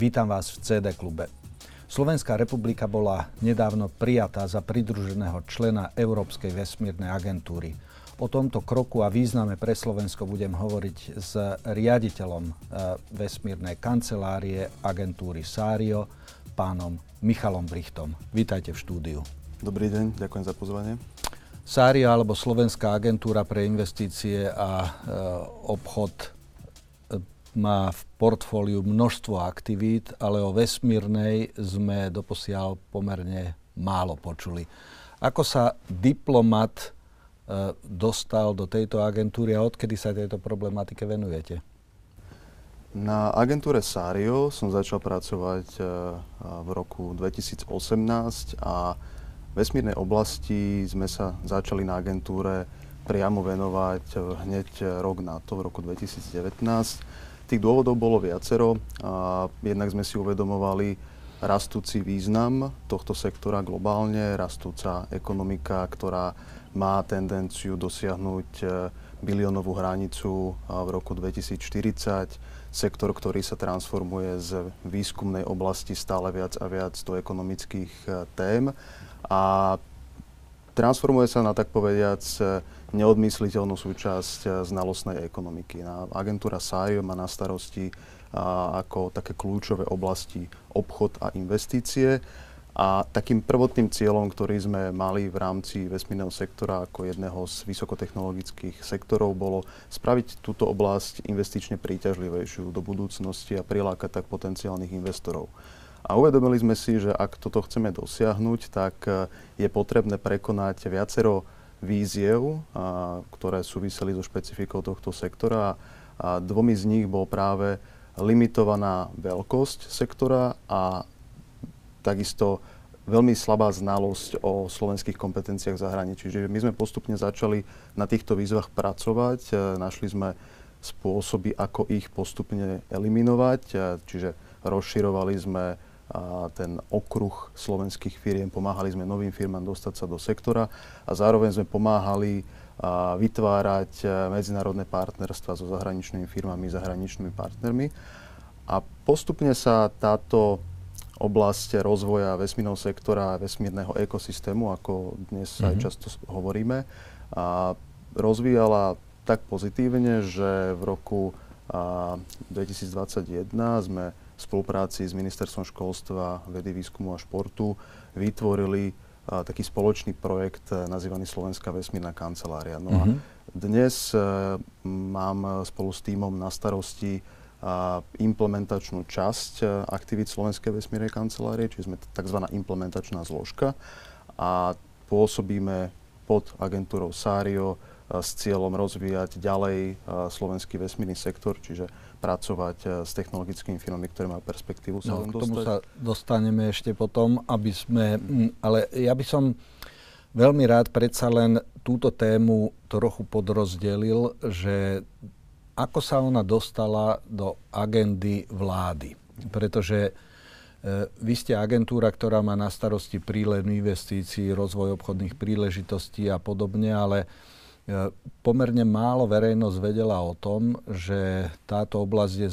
Vítam vás v CD klube. Slovenská republika bola nedávno prijatá za pridruženého člena Európskej vesmírnej agentúry. O tomto kroku a význame pre Slovensko budem hovoriť s riaditeľom e, vesmírnej kancelárie agentúry Sário, pánom Michalom Brichtom. Vítajte v štúdiu. Dobrý deň, ďakujem za pozvanie. Sária alebo Slovenská agentúra pre investície a e, obchod má v portfóliu množstvo aktivít, ale o vesmírnej sme doposiaľ pomerne málo počuli. Ako sa diplomat e, dostal do tejto agentúry a odkedy sa tejto problematike venujete? Na agentúre Sario som začal pracovať e, v roku 2018 a vesmírnej oblasti sme sa začali na agentúre priamo venovať eh, hneď eh, rok na to, v roku 2019. Tých dôvodov bolo viacero. A jednak sme si uvedomovali rastúci význam tohto sektora globálne, rastúca ekonomika, ktorá má tendenciu dosiahnuť eh, biliónovú hranicu v roku 2040. Sektor, ktorý sa transformuje z výskumnej oblasti stále viac a viac do ekonomických tém a transformuje sa na tak povediac neodmysliteľnú súčasť eh, znalostnej ekonomiky. Agentúra SAIO má na starosti ako také kľúčové oblasti obchod a investície. A takým prvotným cieľom, ktorý sme mali v rámci vesmírneho sektora ako jedného z vysokotechnologických sektorov, bolo spraviť túto oblasť investične príťažlivejšiu do budúcnosti a prilákať tak potenciálnych investorov. A uvedomili sme si, že ak toto chceme dosiahnuť, tak e, je potrebné prekonať viacero víziev, a, ktoré súviseli so špecifikou tohto sektora. A dvomi z nich bol práve limitovaná veľkosť sektora a takisto veľmi slabá znalosť o slovenských kompetenciách v zahraničí. Čiže my sme postupne začali na týchto výzvach pracovať. E, našli sme spôsoby, ako ich postupne eliminovať. E, čiže rozširovali sme a ten okruh slovenských firiem, pomáhali sme novým firmám dostať sa do sektora a zároveň sme pomáhali a vytvárať medzinárodné partnerstva so zahraničnými firmami, zahraničnými partnermi. A postupne sa táto oblasť rozvoja vesmírneho sektora a vesmírneho ekosystému, ako dnes mm-hmm. aj mhm. často hovoríme, a rozvíjala tak pozitívne, že v roku a, 2021 sme v spolupráci s Ministerstvom školstva, vedy, výskumu a športu vytvorili a, taký spoločný projekt a, nazývaný Slovenská vesmírna kancelária. No mm-hmm. a mhm. dnes a, mám spolu s týmom na starosti implementačnú časť a, aktivít Slovenskej vesmírnej kancelárie, čiže sme tzv. implementačná zložka a pôsobíme pod agentúrou SARIO s cieľom rozvíjať ďalej slovenský vesmírny sektor, čiže pracovať e, s technologickými firmami, ktoré majú perspektívu sa no, k tomu sa dostaneme ešte potom, aby sme... Ale ja by som veľmi rád predsa len túto tému trochu podrozdelil, že ako sa ona dostala do agendy vlády. Pretože e, vy ste agentúra, ktorá má na starosti prílev investícií, rozvoj obchodných príležitostí a podobne, ale E, pomerne málo verejnosť vedela o tom, že táto oblasť je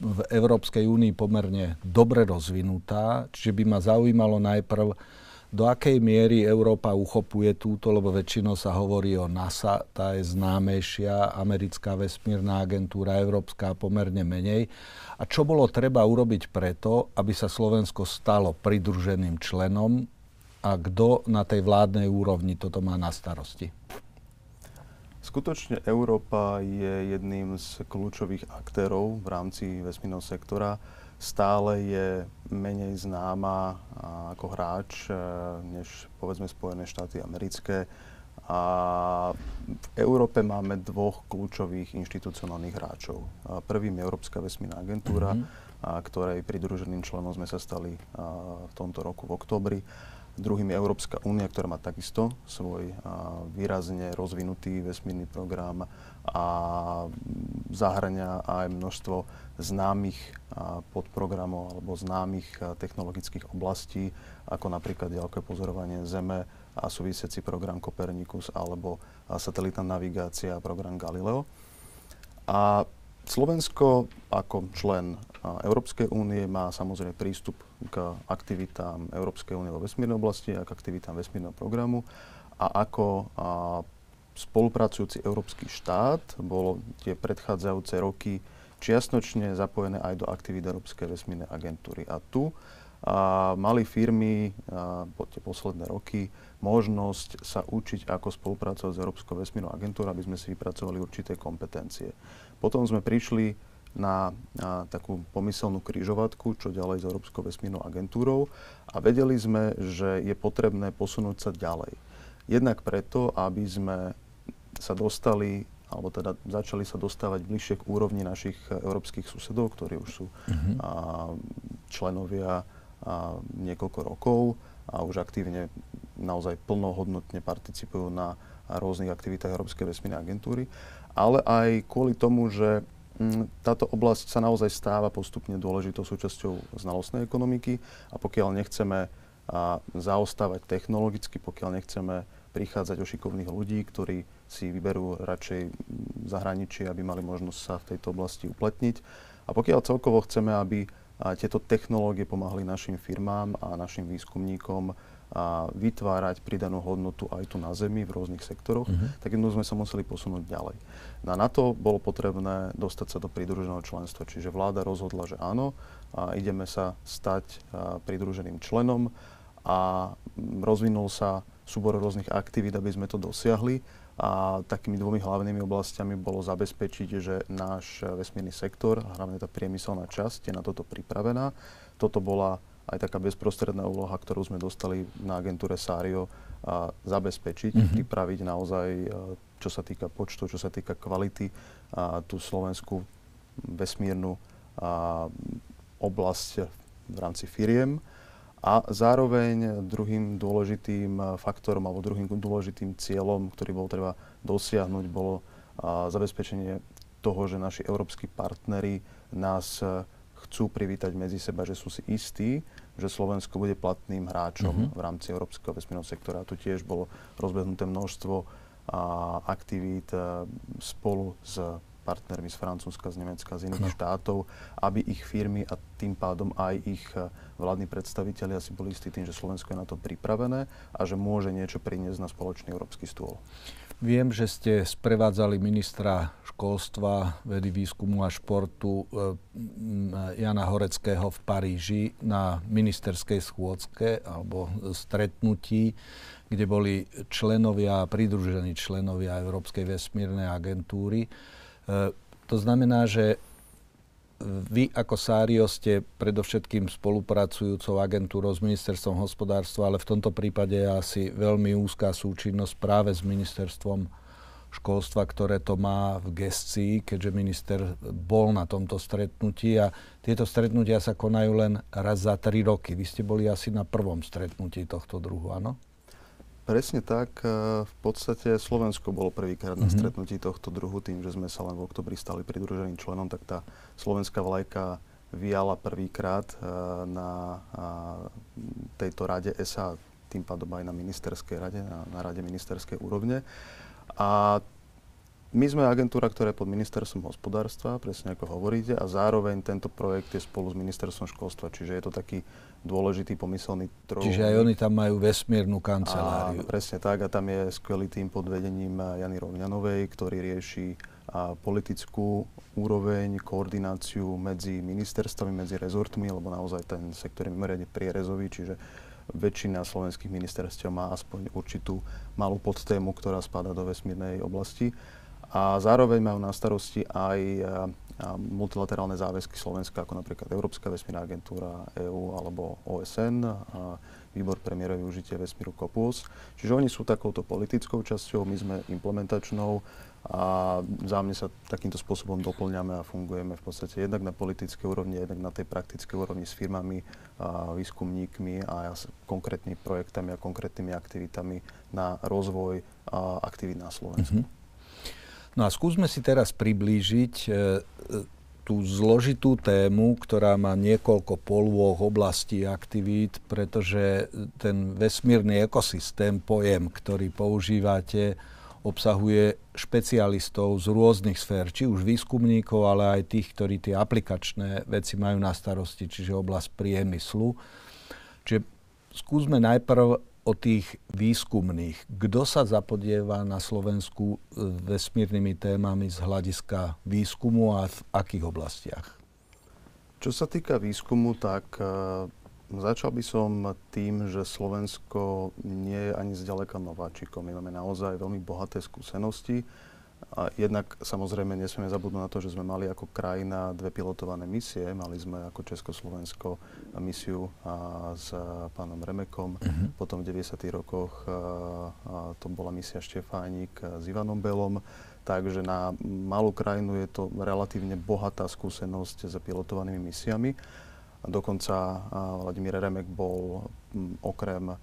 v Európskej únii pomerne dobre rozvinutá, čiže by ma zaujímalo najprv, do akej miery Európa uchopuje túto, lebo väčšinou sa hovorí o NASA, tá je známejšia, americká vesmírna agentúra, európska pomerne menej. A čo bolo treba urobiť preto, aby sa Slovensko stalo pridruženým členom a kto na tej vládnej úrovni toto má na starosti? Skutočne Európa je jedným z kľúčových aktérov v rámci vesmírneho sektora. Stále je menej známa ako hráč e, než povedzme Spojené štáty americké. A v Európe máme dvoch kľúčových inštitucionálnych hráčov. Prvým je Európska vesmírna agentúra, mm-hmm. ktorej pridruženým členom sme sa stali v tomto roku v oktobri. Druhým je Európska únia, ktorá má takisto svoj výrazne rozvinutý vesmírny program a zahrania aj množstvo známych podprogramov alebo známych technologických oblastí, ako napríklad ďalkové pozorovanie Zeme a súvisiaci program Copernicus alebo satelitná navigácia a program Galileo. A Slovensko ako člen Európskej únie, má samozrejme prístup k aktivitám Európskej únie vo vesmírnej oblasti a k aktivitám vesmírneho programu a ako spolupracujúci Európsky štát bolo tie predchádzajúce roky čiastočne zapojené aj do aktivít Európskej vesmírnej agentúry. A tu a mali firmy a, po tie posledné roky možnosť sa učiť, ako spolupracovať s Európskou vesmírnou agentúrou, aby sme si vypracovali určité kompetencie. Potom sme prišli na, na takú pomyselnú kryžovatku, čo ďalej s Európskou vesmírnou agentúrou a vedeli sme, že je potrebné posunúť sa ďalej. Jednak preto, aby sme sa dostali alebo teda začali sa dostávať bližšie k úrovni našich európskych susedov, ktorí už sú uh-huh. a, členovia a, niekoľko rokov a už aktívne naozaj plnohodnotne participujú na rôznych aktivitách Európskej vesmírnej agentúry, ale aj kvôli tomu, že táto oblasť sa naozaj stáva postupne dôležitou súčasťou znalostnej ekonomiky a pokiaľ nechceme zaostávať technologicky, pokiaľ nechceme prichádzať o šikovných ľudí, ktorí si vyberú radšej zahraničie, aby mali možnosť sa v tejto oblasti upletniť. A pokiaľ celkovo chceme, aby tieto technológie pomáhali našim firmám a našim výskumníkom a vytvárať pridanú hodnotu aj tu na Zemi v rôznych sektoroch, uh-huh. tak jedno sme sa museli posunúť ďalej. No a na to bolo potrebné dostať sa do pridruženého členstva. Čiže vláda rozhodla, že áno, a ideme sa stať pridruženým členom a rozvinul sa súbor rôznych aktivít, aby sme to dosiahli. A takými dvomi hlavnými oblastiami bolo zabezpečiť, že náš vesmírny sektor, hlavne tá priemyselná časť, je na toto pripravená. Toto bola aj taká bezprostredná úloha, ktorú sme dostali na agentúre Sário, a zabezpečiť, mm-hmm. pripraviť naozaj, čo sa týka počtu, čo sa týka kvality, a tú slovenskú vesmírnu a oblasť v rámci firiem. A zároveň druhým dôležitým faktorom alebo druhým dôležitým cieľom, ktorý bol treba dosiahnuť, bolo zabezpečenie toho, že naši európsky partnery nás e, chcú privítať medzi seba, že sú si istí, že Slovensko bude platným hráčom mm-hmm. v rámci európskeho vesmírneho sektora. Tu tiež bolo rozbehnuté množstvo a, aktivít a, e, spolu s partnermi z Francúzska, z Nemecka, z iných no. štátov, aby ich firmy a tým pádom aj ich eh, vládni predstavitelia si boli istí tým, že Slovensko je na to pripravené a že môže niečo priniesť na spoločný európsky stôl. Viem, že ste sprevádzali ministra školstva, vedy, výskumu a športu eh, Jana Horeckého v Paríži na ministerskej schôdzke alebo stretnutí, kde boli členovia, pridružení členovia Európskej vesmírnej agentúry. E, to znamená, že vy ako Sário ste predovšetkým spolupracujúcou agentúrou s ministerstvom hospodárstva, ale v tomto prípade je asi veľmi úzká súčinnosť práve s ministerstvom školstva, ktoré to má v gestii, keďže minister bol na tomto stretnutí a tieto stretnutia sa konajú len raz za tri roky. Vy ste boli asi na prvom stretnutí tohto druhu, áno? Presne tak. E, v podstate Slovensko bolo prvýkrát na mhm. stretnutí tohto druhu, tým, že sme sa len v oktobri stali pridruženým členom, tak tá slovenská vlajka vyjala prvýkrát e, na tejto rade SA, tým pádom aj na ministerskej rade, na, na rade ministerskej úrovne. A my sme agentúra, ktorá je pod ministerstvom hospodárstva, presne ako hovoríte, a zároveň tento projekt je spolu s ministerstvom školstva, čiže je to taký dôležitý pomyselný troj. Čiže aj oni tam majú vesmírnu kanceláriu. A, presne tak, a tam je skvelý tým pod vedením Jany Rovňanovej, ktorý rieši a politickú úroveň, koordináciu medzi ministerstvami, medzi rezortmi, lebo naozaj ten sektor je mimoriadne prierezový, čiže väčšina slovenských ministerstiev má aspoň určitú malú podtému, ktorá spada do vesmírnej oblasti a zároveň majú na starosti aj multilaterálne záväzky Slovenska, ako napríklad Európska vesmírna agentúra EÚ alebo OSN, a Výbor pre mierové využitie vesmíru COPUOS. Čiže oni sú takouto politickou časťou, my sme implementačnou a vzájomne sa takýmto spôsobom doplňame a fungujeme v podstate jednak na politickej úrovni, jednak na tej praktickej úrovni s firmami, a výskumníkmi a konkrétnymi projektami a konkrétnymi aktivitami na rozvoj aktivít na Slovensku. Mm-hmm. No a skúsme si teraz priblížiť e, e, tú zložitú tému, ktorá má niekoľko polôch oblastí aktivít, pretože ten vesmírny ekosystém, pojem, ktorý používate, obsahuje špecialistov z rôznych sfér, či už výskumníkov, ale aj tých, ktorí tie aplikačné veci majú na starosti, čiže oblasť priemyslu. Čiže skúsme najprv o tých výskumných. Kto sa zapodieva na Slovensku vesmírnymi témami z hľadiska výskumu a v akých oblastiach? Čo sa týka výskumu, tak Začal by som tým, že Slovensko nie je ani zďaleka nováčikom. My máme naozaj veľmi bohaté skúsenosti. A jednak samozrejme nesmieme zabudnúť na to, že sme mali ako krajina dve pilotované misie. Mali sme ako Československo misiu a, s pánom Remekom, uh-huh. potom v 90. rokoch a, a to bola misia Štefánik s Ivanom Belom. Takže na malú krajinu je to relatívne bohatá skúsenosť s pilotovanými misiami. Dokonca Vladimír Remek bol okrem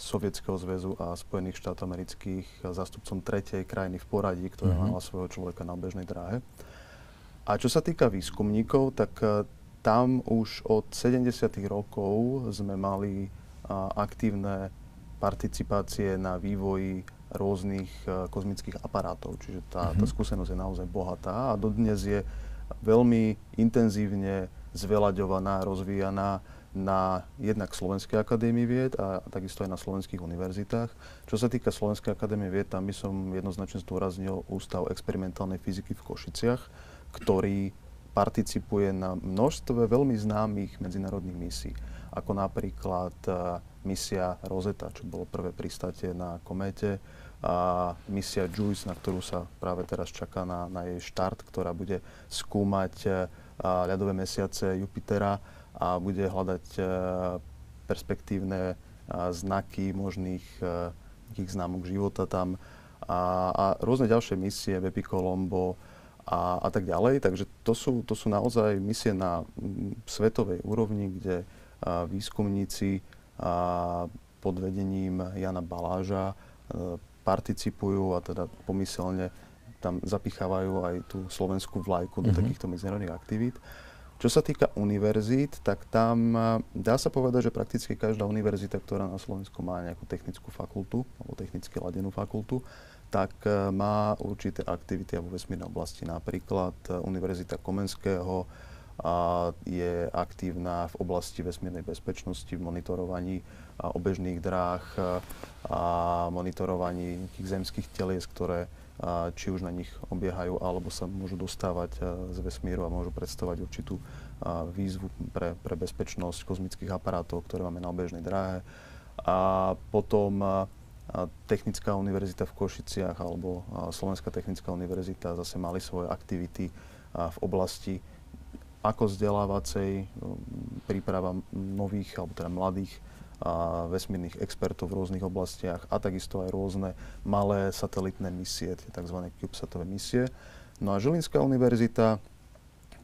Sovietskeho zväzu a Spojených štátov amerických zástupcom tretej krajiny v poradí, ktorá mm-hmm. mala svojho človeka na bežnej dráhe. A čo sa týka výskumníkov, tak e, tam už od 70. rokov sme mali aktívne participácie na vývoji rôznych e, kozmických aparátov. Čiže tá, mm-hmm. tá skúsenosť je naozaj bohatá a dodnes je veľmi intenzívne zveľaďovaná, rozvíjaná na jednak Slovenskej akadémii vied a takisto aj na slovenských univerzitách. Čo sa týka Slovenskej akadémie vied, tam by som jednoznačne zdôraznil Ústav experimentálnej fyziky v Košiciach, ktorý participuje na množstve veľmi známych medzinárodných misií, ako napríklad uh, misia Rosetta, čo bolo prvé pristátie na kométe, a misia JUICE, na ktorú sa práve teraz čaká na, na jej štart, ktorá bude skúmať uh, ľadové mesiace Jupitera a bude hľadať e, perspektívne e, znaky možných e, známok života tam a, a rôzne ďalšie misie, Bepi Colombo a, a tak ďalej. Takže to sú, to sú naozaj misie na svetovej úrovni, kde výskumníci pod vedením Jana Baláža participujú a teda pomyselne tam zapichávajú aj tú slovenskú vlajku do mm-hmm. takýchto medzinárodných aktivít. Čo sa týka univerzít, tak tam dá sa povedať, že prakticky každá univerzita, ktorá na Slovensku má nejakú technickú fakultu alebo technicky ladenú fakultu, tak e, má určité aktivity vo vesmírnej oblasti. Napríklad e, Univerzita Komenského a je aktívna v oblasti vesmírnej bezpečnosti, v monitorovaní obežných dráh a monitorovaní zemských telies, ktoré či už na nich obiehajú, alebo sa môžu dostávať z vesmíru a môžu predstavovať určitú výzvu pre, pre bezpečnosť kozmických aparátov, ktoré máme na obežnej dráhe. A potom Technická univerzita v Košiciach alebo Slovenská technická univerzita zase mali svoje aktivity v oblasti ako vzdelávacej, príprava nových alebo teda mladých a vesmírnych expertov v rôznych oblastiach a takisto aj rôzne malé satelitné misie, tie tzv. CubeSatové misie. No a Žilinská univerzita,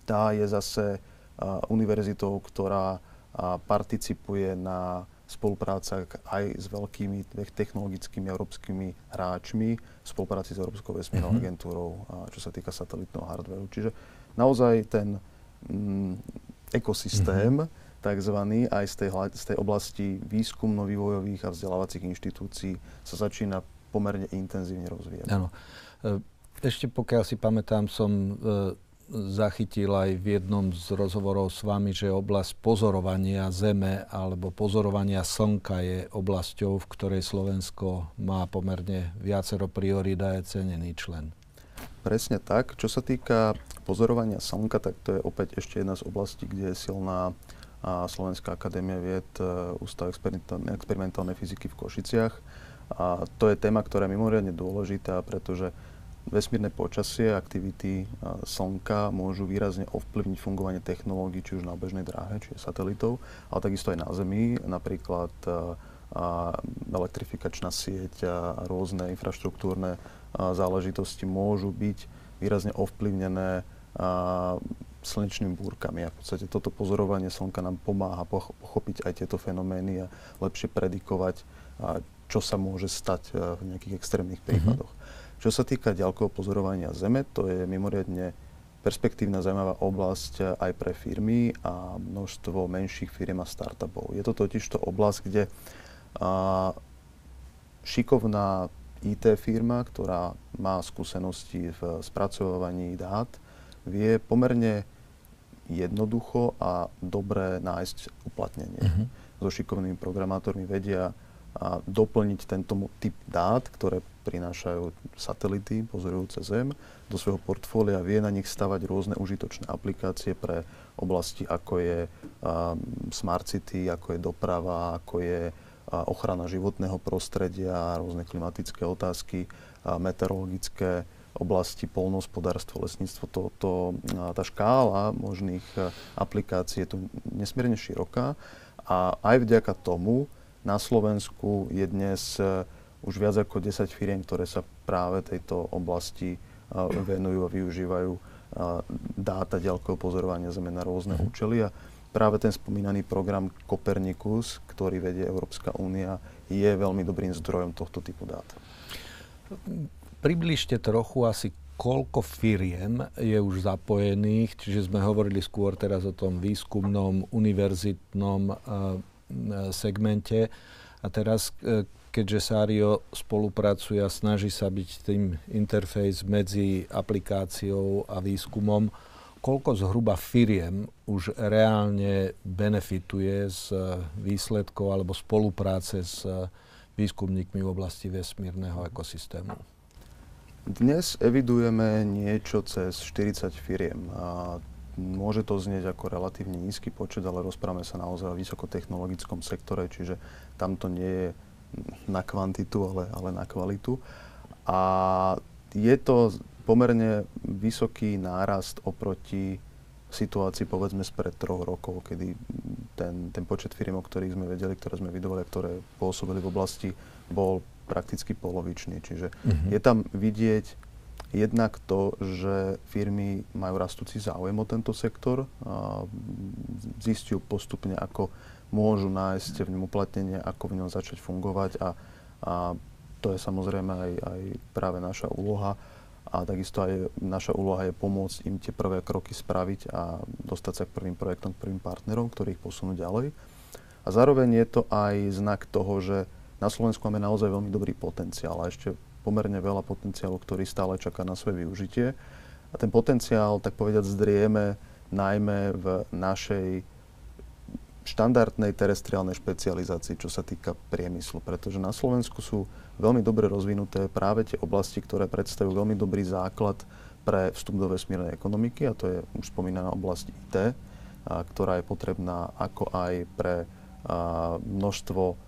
tá je zase uh, univerzitou, ktorá uh, participuje na spoluprácach aj s veľkými technologickými európskymi hráčmi v spolupráci s Európskou vesmírnou mm-hmm. agentúrou, čo sa týka satelitného hardwareu. Čiže naozaj ten mm, ekosystém mm-hmm tzv. aj z tej, z tej oblasti výskumno-vývojových a vzdelávacích inštitúcií sa začína pomerne intenzívne rozvíjať. Áno. E, ešte pokiaľ si pamätám, som e, zachytil aj v jednom z rozhovorov s vami, že oblasť pozorovania Zeme alebo pozorovania Slnka je oblasťou, v ktorej Slovensko má pomerne viacero priorít a je cenený člen. Presne tak. Čo sa týka pozorovania Slnka, tak to je opäť ešte jedna z oblastí, kde je silná a Slovenská akadémia vied, e, Ústav experimentálnej fyziky v Košiciach. A to je téma, ktorá je mimoriadne dôležitá, pretože vesmírne počasie, aktivity e, Slnka môžu výrazne ovplyvniť fungovanie technológií, či už na obežnej dráhe, čiže satelitov, ale takisto aj na Zemi, napríklad e, a elektrifikačná sieť a rôzne infraštruktúrne záležitosti môžu byť výrazne ovplyvnené slnečnými búrkami. A v podstate toto pozorovanie Slnka nám pomáha pochopiť aj tieto fenomény a lepšie predikovať, a čo sa môže stať e, v nejakých extrémnych mhm. prípadoch. Mm-hmm. Čo sa týka ďalkového pozorovania Zeme, to je mimoriadne perspektívna zaujímavá oblasť e, aj pre firmy a množstvo menších firm a startupov. Je to totiž to oblasť, kde a, šikovná IT firma, ktorá má skúsenosti v spracovávaní dát, vie pomerne jednoducho a dobre nájsť uplatnenie. Uh-huh. So šikovnými programátormi vedia a doplniť tento typ dát, ktoré prinášajú satelity pozorujúce Zem do svojho portfólia, vie na nich stavať rôzne užitočné aplikácie pre oblasti, ako je uh, smart city, ako je doprava, ako je uh, ochrana životného prostredia, rôzne klimatické otázky, uh, meteorologické oblasti polnohospodárstvo, lesníctvo, to, to, tá škála možných e, aplikácií je tu nesmierne široká a aj vďaka tomu na Slovensku je dnes e, už viac ako 10 firiem, ktoré sa práve tejto oblasti e, venujú a využívajú dáta ďalkového pozorovania Zeme na rôzne mhm. účely a práve ten spomínaný program Copernicus, ktorý vedie Európska únia, je veľmi dobrým zdrojom tohto typu dát približte trochu asi koľko firiem je už zapojených, čiže sme hovorili skôr teraz o tom výskumnom, univerzitnom uh, segmente a teraz, uh, keďže Sario spolupracuje a snaží sa byť tým interfejs medzi aplikáciou a výskumom, koľko zhruba firiem už reálne benefituje z výsledkov alebo spolupráce s výskumníkmi v oblasti vesmírneho ekosystému? Dnes evidujeme niečo cez 40 firiem. A môže to znieť ako relatívne nízky počet, ale rozprávame sa naozaj o vysokotechnologickom sektore, čiže tam to nie je na kvantitu, ale, ale na kvalitu. A je to pomerne vysoký nárast oproti situácii povedzme spred troch rokov, kedy ten, ten počet firiem, o ktorých sme vedeli, ktoré sme vidovali, ktoré pôsobili v oblasti, bol prakticky polovičný. Čiže uh-huh. je tam vidieť jednak to, že firmy majú rastúci záujem o tento sektor, a zistiu postupne, ako môžu nájsť v ňom uplatnenie, ako v ňom začať fungovať a, a to je samozrejme aj, aj práve naša úloha a takisto aj naša úloha je pomôcť im tie prvé kroky spraviť a dostať sa k prvým projektom, k prvým partnerom, ktorých posunú ďalej. A zároveň je to aj znak toho, že na Slovensku máme naozaj veľmi dobrý potenciál a ešte pomerne veľa potenciálu, ktorý stále čaká na svoje využitie. A ten potenciál, tak povedať, zdrieme najmä v našej štandardnej terestriálnej špecializácii, čo sa týka priemyslu, pretože na Slovensku sú veľmi dobre rozvinuté práve tie oblasti, ktoré predstavujú veľmi dobrý základ pre vstup do vesmírnej ekonomiky a to je už spomínaná oblasť IT, a, ktorá je potrebná ako aj pre a, množstvo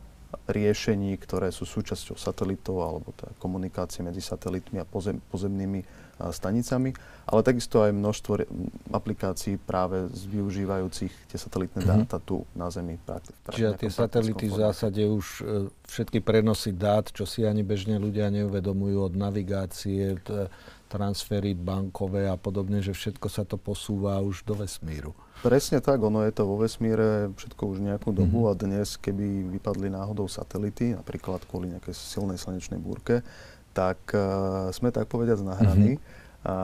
riešení, ktoré sú súčasťou satelitov alebo teda komunikácie medzi satelitmi a pozem, pozemnými a, stanicami, ale takisto aj množstvo re, aplikácií práve z využívajúcich tie satelitné mm-hmm. dáta tu na Zemi. Práve, práve Čiže tie satelity v zásade už e, všetky prenosy dát, čo si ani bežne ľudia neuvedomujú od navigácie, t- transfery bankové a podobne, že všetko sa to posúva už do vesmíru. Presne tak, ono je to vo vesmíre všetko už nejakú dobu mm-hmm. a dnes, keby vypadli náhodou satelity, napríklad kvôli nejakej silnej slnečnej búrke, tak uh, sme tak povediať nahraní mm-hmm. a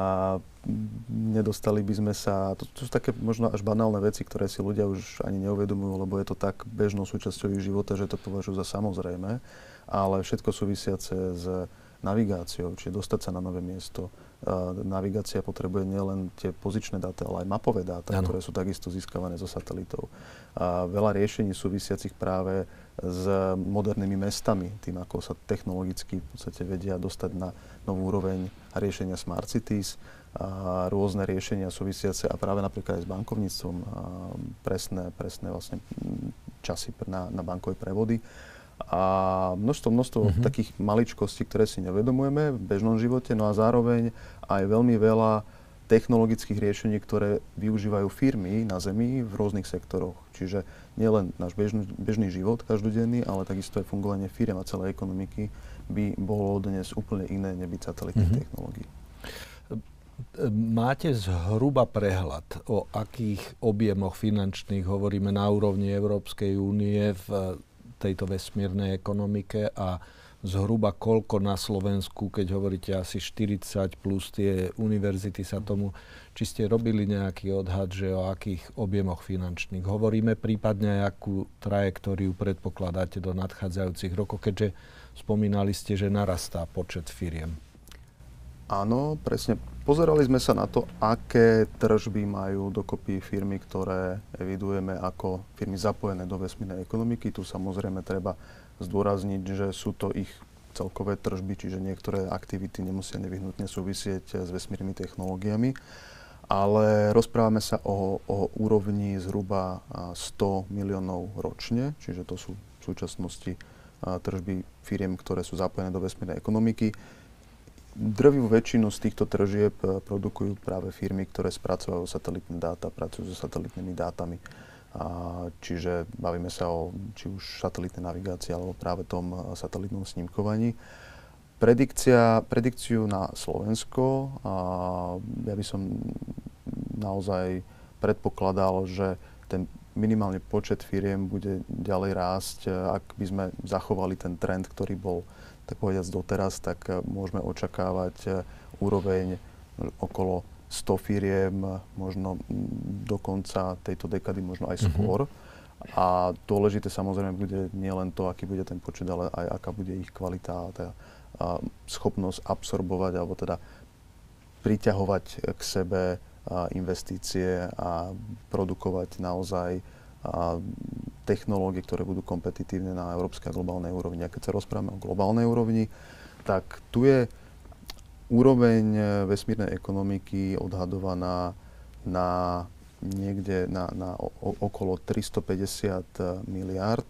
nedostali by sme sa, to, to sú také možno až banálne veci, ktoré si ľudia už ani neuvedomujú, lebo je to tak bežnou súčasťou ich života, že to považujú za samozrejme, ale všetko súvisiace s navigáciou, čiže dostať sa na nové miesto. Navigácia potrebuje nielen tie pozičné dáta, ale aj mapové dáta, ano. ktoré sú takisto získavané zo satelitov. A veľa riešení súvisiacich práve s modernými mestami, tým ako sa technologicky v podstate vedia dostať na novú úroveň riešenia smart cities, a rôzne riešenia súvisiace a práve napríklad aj s bankovníctvom, presné, presné vlastne časy na, na bankové prevody a množstvo, množstvo uh-huh. takých maličkostí, ktoré si nevedomujeme v bežnom živote, no a zároveň aj veľmi veľa technologických riešení, ktoré využívajú firmy na Zemi v rôznych sektoroch. Čiže nielen náš bežný, bežný život každodenný, ale takisto aj fungovanie firm a celej ekonomiky by bolo dnes úplne iné nebyť satelitných uh-huh. technológií. Máte zhruba prehľad, o akých objemoch finančných hovoríme na úrovni Európskej únie v tejto vesmírnej ekonomike a zhruba koľko na Slovensku, keď hovoríte asi 40 plus tie univerzity sa tomu, či ste robili nejaký odhad, že o akých objemoch finančných hovoríme, prípadne akú trajektóriu predpokladáte do nadchádzajúcich rokov, keďže spomínali ste, že narastá počet firiem. Áno, presne. Pozerali sme sa na to, aké tržby majú dokopy firmy, ktoré evidujeme ako firmy zapojené do vesmírnej ekonomiky. Tu samozrejme treba zdôrazniť, že sú to ich celkové tržby, čiže niektoré aktivity nemusia nevyhnutne súvisieť s vesmírnymi technológiami. Ale rozprávame sa o, o úrovni zhruba 100 miliónov ročne, čiže to sú v súčasnosti tržby firiem, ktoré sú zapojené do vesmírnej ekonomiky drvivú väčšinu z týchto tržieb eh, produkujú práve firmy, ktoré spracovajú satelitné dáta, pracujú so satelitnými dátami. A, čiže bavíme sa o či už satelitnej navigácii alebo práve tom eh, satelitnom snímkovaní. Predikcia, predikciu na Slovensko, a ja by som naozaj predpokladal, že ten minimálne počet firiem bude ďalej rásť, eh, ak by sme zachovali ten trend, ktorý bol tak povediac doteraz, tak eh, môžeme očakávať eh, úroveň okolo 100 firiem, možno mm, do konca tejto dekady, možno aj mhm. skôr. Mm-hmm. A dôležité samozrejme bude nielen to, aký bude ten počet, ale aj aká bude ich kvalita a tá a schopnosť absorbovať alebo teda priťahovať k sebe a investície a produkovať naozaj a technológie, ktoré budú kompetitívne na európskej a globálnej úrovni. A keď sa rozprávame o globálnej úrovni, tak tu je úroveň e, vesmírnej ekonomiky odhadovaná na niekde na, na o, okolo 350 e, miliard.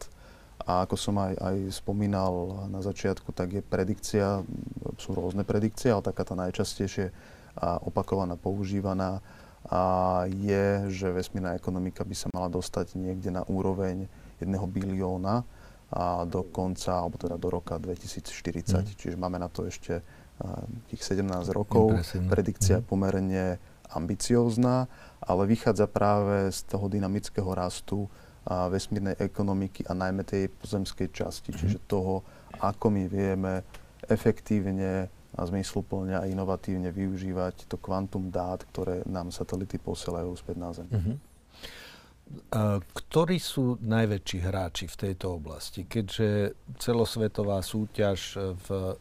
A ako som aj, aj spomínal na začiatku, tak je predikcia, sú rôzne predikcie, ale taká tá najčastejšie a opakovaná, používaná a je, že vesmírna ekonomika by sa mala dostať niekde na úroveň 1 bilióna a do konca, alebo teda do roka 2040. Mm. Čiže máme na to ešte tých 17 rokov. Impresívne. Predikcia je mm. pomerne ambiciózna, ale vychádza práve z toho dynamického rastu a vesmírnej ekonomiky a najmä tej pozemskej časti, mm. čiže toho, ako my vieme efektívne zmysluplne a inovatívne využívať to kvantum dát, ktoré nám satelity posielajú späť na Zem. Uh-huh. Ktorí sú najväčší hráči v tejto oblasti? Keďže celosvetová súťaž v,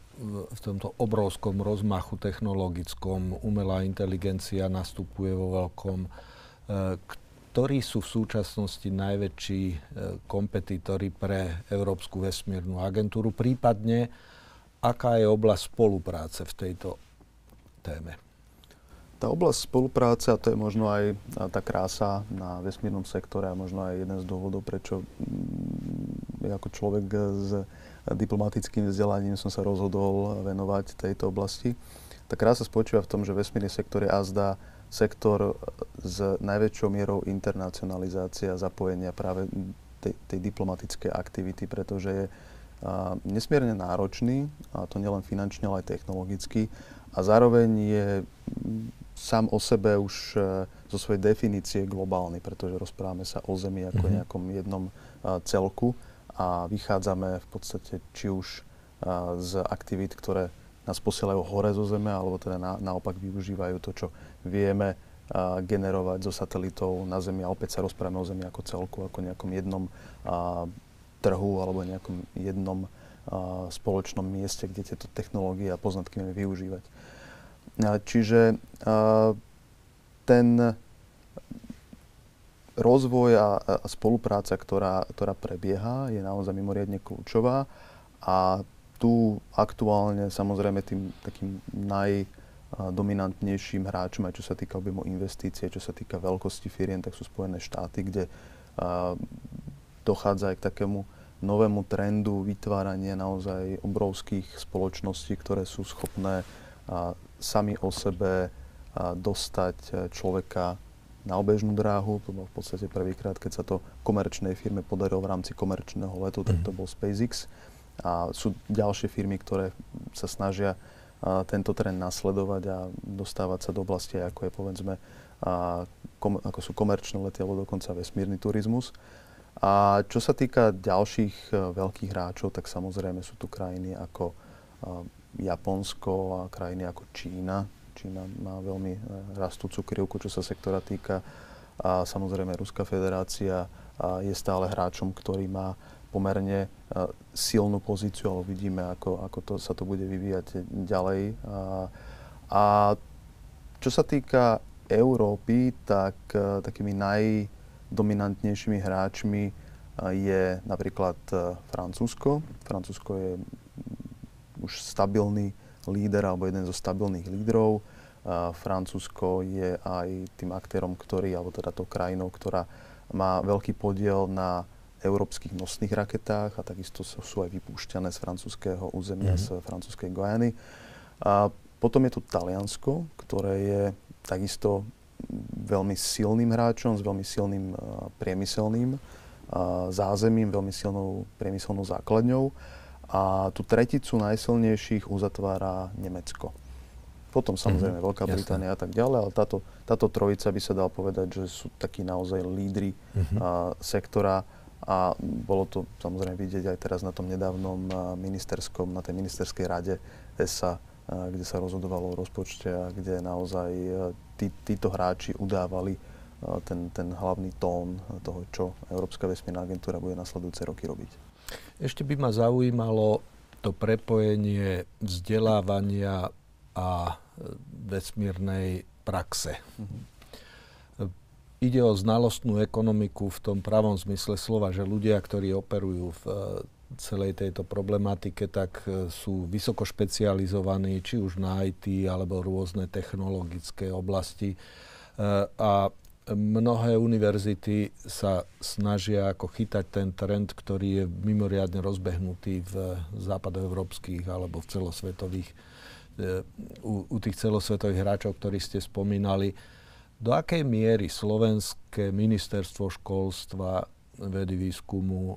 v tomto obrovskom rozmachu technologickom, umelá inteligencia nastupuje vo veľkom, e, ktorí sú v súčasnosti najväčší e, kompetitori pre Európsku vesmírnu agentúru, prípadne aká je oblasť spolupráce v tejto téme? Tá oblasť spolupráce, a to je možno aj tá krása na vesmírnom sektore a možno aj jeden z dôvodov, prečo mm, ako človek s diplomatickým vzdelaním som sa rozhodol venovať tejto oblasti. Tá krása spočíva v tom, že vesmírny sektor je azda sektor s najväčšou mierou internacionalizácie a zapojenia práve tej, tej diplomatickej aktivity, pretože je a nesmierne náročný, a to nielen finančne, ale aj technologicky. A zároveň je sám o sebe už e, zo svojej definície globálny, pretože rozprávame sa o Zemi ako mm-hmm. nejakom jednom celku a vychádzame v podstate či už z aktivít, ktoré nás posielajú hore zo Zeme, alebo teda na, naopak využívajú to, čo vieme generovať zo satelitov na Zemi a opäť sa rozprávame o Zemi ako celku, ako nejakom jednom trhu alebo nejakom jednom uh, spoločnom mieste, kde tieto technológie a poznatky vieme využívať. Čiže uh, ten rozvoj a, a spolupráca, ktorá, ktorá prebieha, je naozaj mimoriadne kľúčová a tu aktuálne samozrejme tým takým najdominantnejším hráčom, aj čo sa týka objemu investície, čo sa týka veľkosti firien, tak sú Spojené štáty, kde uh, dochádza aj k takému novému trendu vytvárania naozaj obrovských spoločností, ktoré sú schopné a, sami o sebe a, dostať e, človeka na obežnú dráhu. To bol v podstate prvýkrát, keď sa to komerčnej firme podarilo v rámci komerčného letu, tak to mhm. bol SpaceX. A sú ďalšie firmy, ktoré sa snažia a, tento trend nasledovať a dostávať sa do oblasti, ako je povedzme, a, kom, ako sú komerčné lety alebo dokonca vesmírny turizmus. A čo sa týka ďalších uh, veľkých hráčov, tak samozrejme sú tu krajiny ako uh, Japonsko a krajiny ako Čína. Čína má veľmi uh, rastúcu krivku, čo sa sektora týka. A samozrejme Ruská federácia je stále hráčom, ktorý má pomerne silnú pozíciu, ale uvidíme, ako, ako to, sa to bude vyvíjať ďalej. A, a čo sa týka Európy, tak takými najdominantnejšími hráčmi je napríklad Francúzsko. Francúzsko je už stabilný líder alebo jeden zo stabilných lídrov. Francúzsko je aj tým aktérom, ktorý, alebo teda tou krajinou, ktorá má veľký podiel na európskych nosných raketách a takisto sú aj vypúšťané z francúzského územia, mm-hmm. z francúzskej Gojany. A potom je tu Taliansko, ktoré je takisto veľmi silným hráčom, s veľmi silným uh, priemyselným uh, zázemím, veľmi silnou priemyselnou základňou. A tú treticu najsilnejších uzatvára Nemecko. Potom samozrejme mm-hmm. Veľká Británia a tak ďalej, ale táto, táto trojica by sa dal povedať, že sú takí naozaj lídry mm-hmm. a, sektora a bolo to samozrejme vidieť aj teraz na tom nedávnom ministerskom, na tej ministerskej rade ESA, kde sa rozhodovalo o rozpočte a kde naozaj tí, títo hráči udávali ten, ten hlavný tón toho, čo Európska vesmírna agentúra bude nasledujúce roky robiť. Ešte by ma zaujímalo to prepojenie vzdelávania a vesmírnej praxe. Mm-hmm. Ide o znalostnú ekonomiku v tom pravom zmysle slova, že ľudia, ktorí operujú v e, celej tejto problematike, tak e, sú vysoko špecializovaní, či už na IT alebo rôzne technologické oblasti. E, a mnohé univerzity sa snažia ako chytať ten trend, ktorý je mimoriadne rozbehnutý v západoeurópskych alebo v celosvetových E, u, u tých celosvetových hráčov, ktorí ste spomínali, do akej miery slovenské ministerstvo školstva, vedy, výskumu e,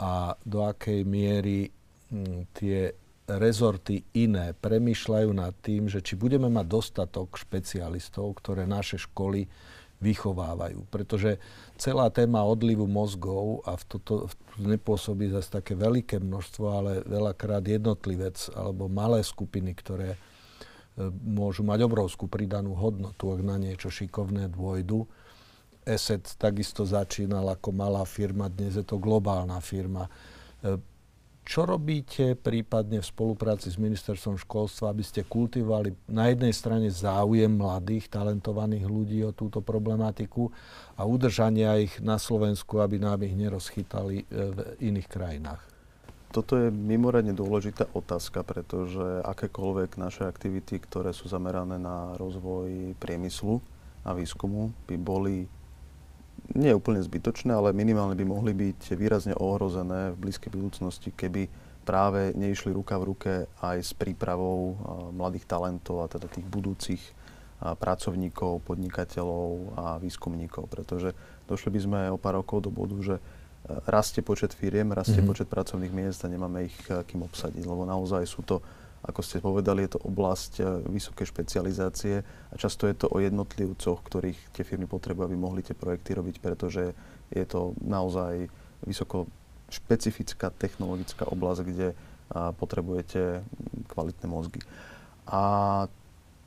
a do akej miery tie rezorty iné premyšľajú nad tým, že či budeme mať dostatok špecialistov, ktoré naše školy vychovávajú. Pretože celá téma odlivu mozgov, a v toto v nepôsobí zase také veľké množstvo, ale veľakrát jednotlivec alebo malé skupiny, ktoré e, môžu mať obrovskú pridanú hodnotu, ak na niečo šikovné dôjdu. ESET takisto začínal ako malá firma, dnes je to globálna firma. E, čo robíte prípadne v spolupráci s ministerstvom školstva, aby ste kultivovali na jednej strane záujem mladých, talentovaných ľudí o túto problematiku a udržania ich na Slovensku, aby nám ich nerozchytali e, v iných krajinách? Toto je mimoriadne dôležitá otázka, pretože akékoľvek naše aktivity, ktoré sú zamerané na rozvoj priemyslu a výskumu, by boli nie úplne zbytočné, ale minimálne by mohli byť výrazne ohrozené v blízkej budúcnosti, keby práve neišli ruka v ruke aj s prípravou mladých talentov a teda tých budúcich pracovníkov, podnikateľov a výskumníkov, pretože došli by sme o pár rokov do bodu, že rastie počet firiem, rastie mm-hmm. počet pracovných miest a nemáme ich kým obsadiť, lebo naozaj sú to ako ste povedali, je to oblasť e, vysokej špecializácie a často je to o jednotlivcoch, ktorých tie firmy potrebujú, aby mohli tie projekty robiť, pretože je to naozaj vysoko špecifická technologická oblasť, kde potrebujete kvalitné mozgy. A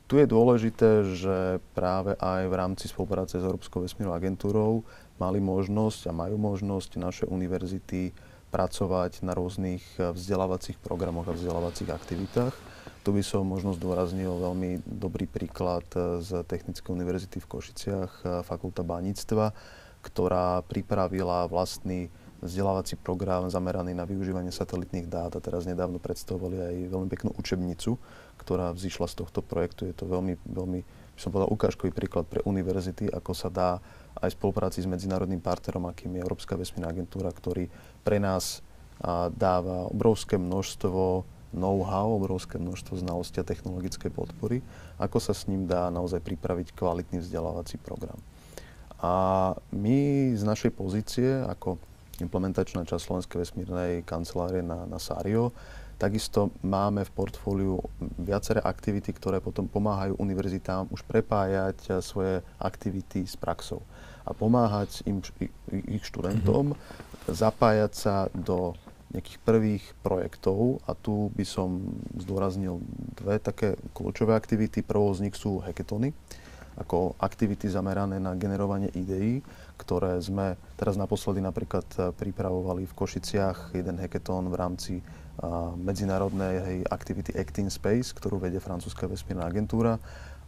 tu je dôležité, že práve aj v rámci spolupráce s Európskou vesmírnou agentúrou mali možnosť a majú možnosť naše univerzity pracovať na rôznych eh, vzdelávacích programoch a vzdelávacích aktivitách. Tu by som možno zdôraznil veľmi dobrý príklad eh, z Technickej univerzity v Košiciach, eh, Fakulta baníctva, ktorá pripravila vlastný vzdelávací program zameraný na využívanie satelitných dát a teraz nedávno predstavovali aj veľmi peknú učebnicu, ktorá vzýšla z tohto projektu. Je to veľmi, veľmi, by som povedal, ukážkový príklad pre univerzity, ako sa dá aj v spolupráci s medzinárodným partnerom, akým je Európska vesmírna agentúra, ktorý pre nás a, dáva obrovské množstvo know-how, obrovské množstvo znalosti a technologickej podpory, ako sa s ním dá naozaj pripraviť kvalitný vzdelávací program. A my z našej pozície ako implementačná časť Slovenskej vesmírnej kancelárie na, na SARIO, takisto máme v portfóliu viaceré aktivity, ktoré potom pomáhajú univerzitám už prepájať svoje aktivity s praxou a pomáhať im, ich študentom mm-hmm zapájať sa do nejakých prvých projektov a tu by som zdôraznil dve také kľúčové aktivity. Prvou z nich sú hackathony. ako aktivity zamerané na generovanie ideí, ktoré sme teraz naposledy napríklad e, pripravovali v Košiciach, jeden hackathon v rámci medzinárodnej aktivity Acting Space, ktorú vedie francúzska vesmírna agentúra.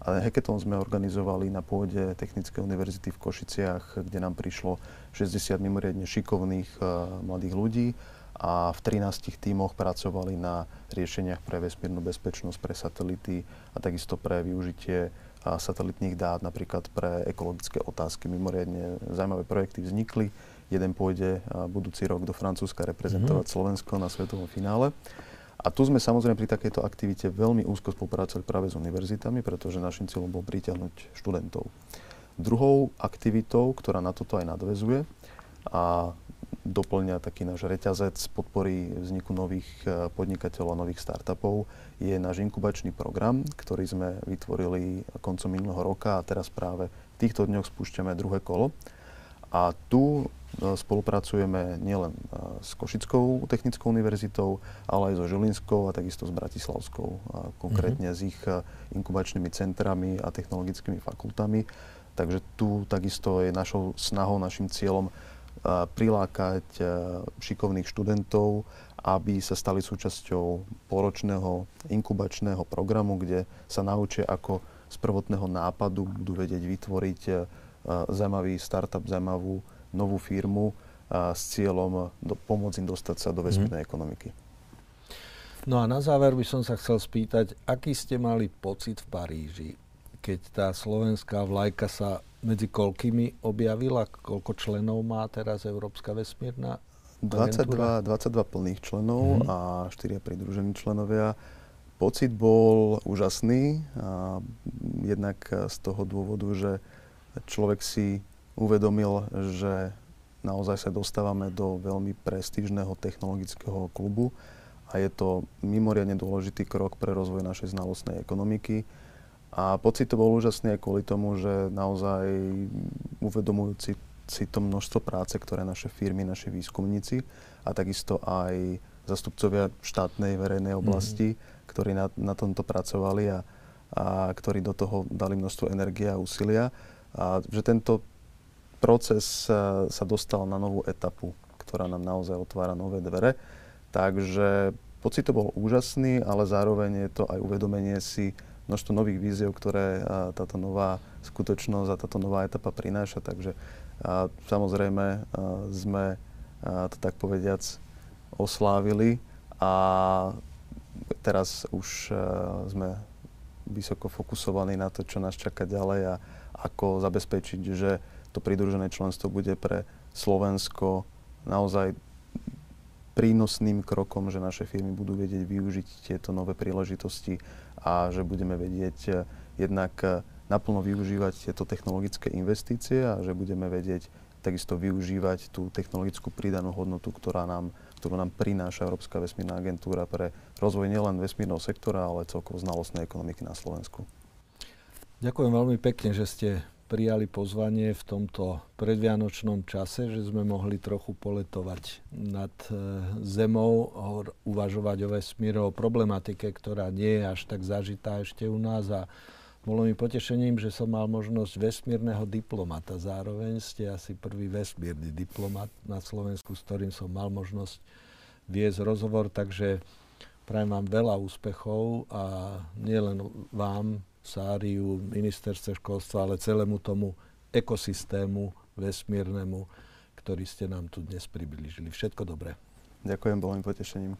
A hackathon sme organizovali na pôde Technickej univerzity v Košiciach, kde nám prišlo 60 mimoriadne šikovných mladých ľudí a v 13 tímoch pracovali na riešeniach pre vesmírnu bezpečnosť, pre satelity a takisto pre využitie satelitných dát, napríklad pre ekologické otázky. Mimoriadne zaujímavé projekty vznikli. Jeden pôjde budúci rok do Francúzska reprezentovať mm-hmm. Slovensko na svetovom finále. A tu sme samozrejme pri takejto aktivite veľmi úzko spolupracovali práve s univerzitami, pretože našim cieľom bol pritiahnuť študentov. Druhou aktivitou, ktorá na toto aj nadvezuje a doplňa taký náš reťazec podpory vzniku nových e, podnikateľov a nových startupov, je náš inkubačný program, ktorý sme vytvorili koncom minulého roka a teraz práve v týchto dňoch spúšťame druhé kolo. A tu spolupracujeme nielen e, s Košickou technickou univerzitou, ale aj so Žilinskou a takisto s Bratislavskou, a konkrétne mm-hmm. s ich inkubačnými centrami a technologickými fakultami. Takže tu takisto je našou snahou, našim cieľom prilákať e, šikovných študentov, aby sa stali súčasťou poročného inkubačného programu, kde sa naučia, ako z prvotného nápadu budú vedieť vytvoriť e, zaujímavý startup, zaujímavú novú firmu s cieľom do, pomôcť im dostať sa do mhm. vesmírnej mm. ekonomiky. No a na záver by som sa chcel spýtať, aký ste mali pocit v Paríži, keď tá slovenská vlajka sa medzi koľkými objavila? Koľko členov má teraz Európska vesmírna 22, 22 plných členov mm-hmm. a 4 pridružení členovia. Pocit bol úžasný, a jednak z toho dôvodu, že človek si uvedomil, že naozaj sa dostávame do veľmi prestížneho technologického klubu a je to mimoriadne dôležitý krok pre rozvoj našej znalostnej ekonomiky a pocit to bol úžasný aj kvôli tomu, že naozaj uvedomujúci si to množstvo práce, ktoré naše firmy, naši výskumníci a takisto aj zastupcovia štátnej verejnej mhm. oblasti, mm-hmm. ktorí na, na tomto pracovali a, a ktorí do toho dali množstvo energie a úsilia. A že tento proces sa, sa dostal na novú etapu, ktorá nám naozaj otvára nové dvere. Takže pocit to bol úžasný, ale zároveň je to aj uvedomenie si množstvo nových víziev, ktoré táto nová skutočnosť a táto nová etapa prináša. Takže a samozrejme sme to tak povediac oslávili a teraz už sme vysoko fokusovaní na to, čo nás čaká ďalej a ako zabezpečiť, že to pridružené členstvo bude pre Slovensko naozaj prínosným krokom, že naše firmy budú vedieť využiť tieto nové príležitosti a že budeme vedieť eh, jednak eh, naplno využívať tieto technologické investície a že budeme vedieť takisto využívať tú technologickú pridanú hodnotu, ktorá nám, ktorú nám prináša Európska vesmírna agentúra pre rozvoj nielen vesmírneho sektora, ale celkovo znalostnej ekonomiky na Slovensku. Ďakujem veľmi pekne, že ste prijali pozvanie v tomto predvianočnom čase, že sme mohli trochu poletovať nad e, zemou, uvažovať o vesmíre, o problematike, ktorá nie je až tak zažitá ešte u nás a bolo mi potešením, že som mal možnosť vesmírneho diplomata. Zároveň ste asi prvý vesmírny diplomat na Slovensku, s ktorým som mal možnosť viesť rozhovor, takže prajem vám veľa úspechov a nielen vám, Sáriu, ministerstve školstva, ale celému tomu ekosystému vesmírnemu, ktorý ste nám tu dnes priblížili. Všetko dobré. Ďakujem, bolo mi potešením.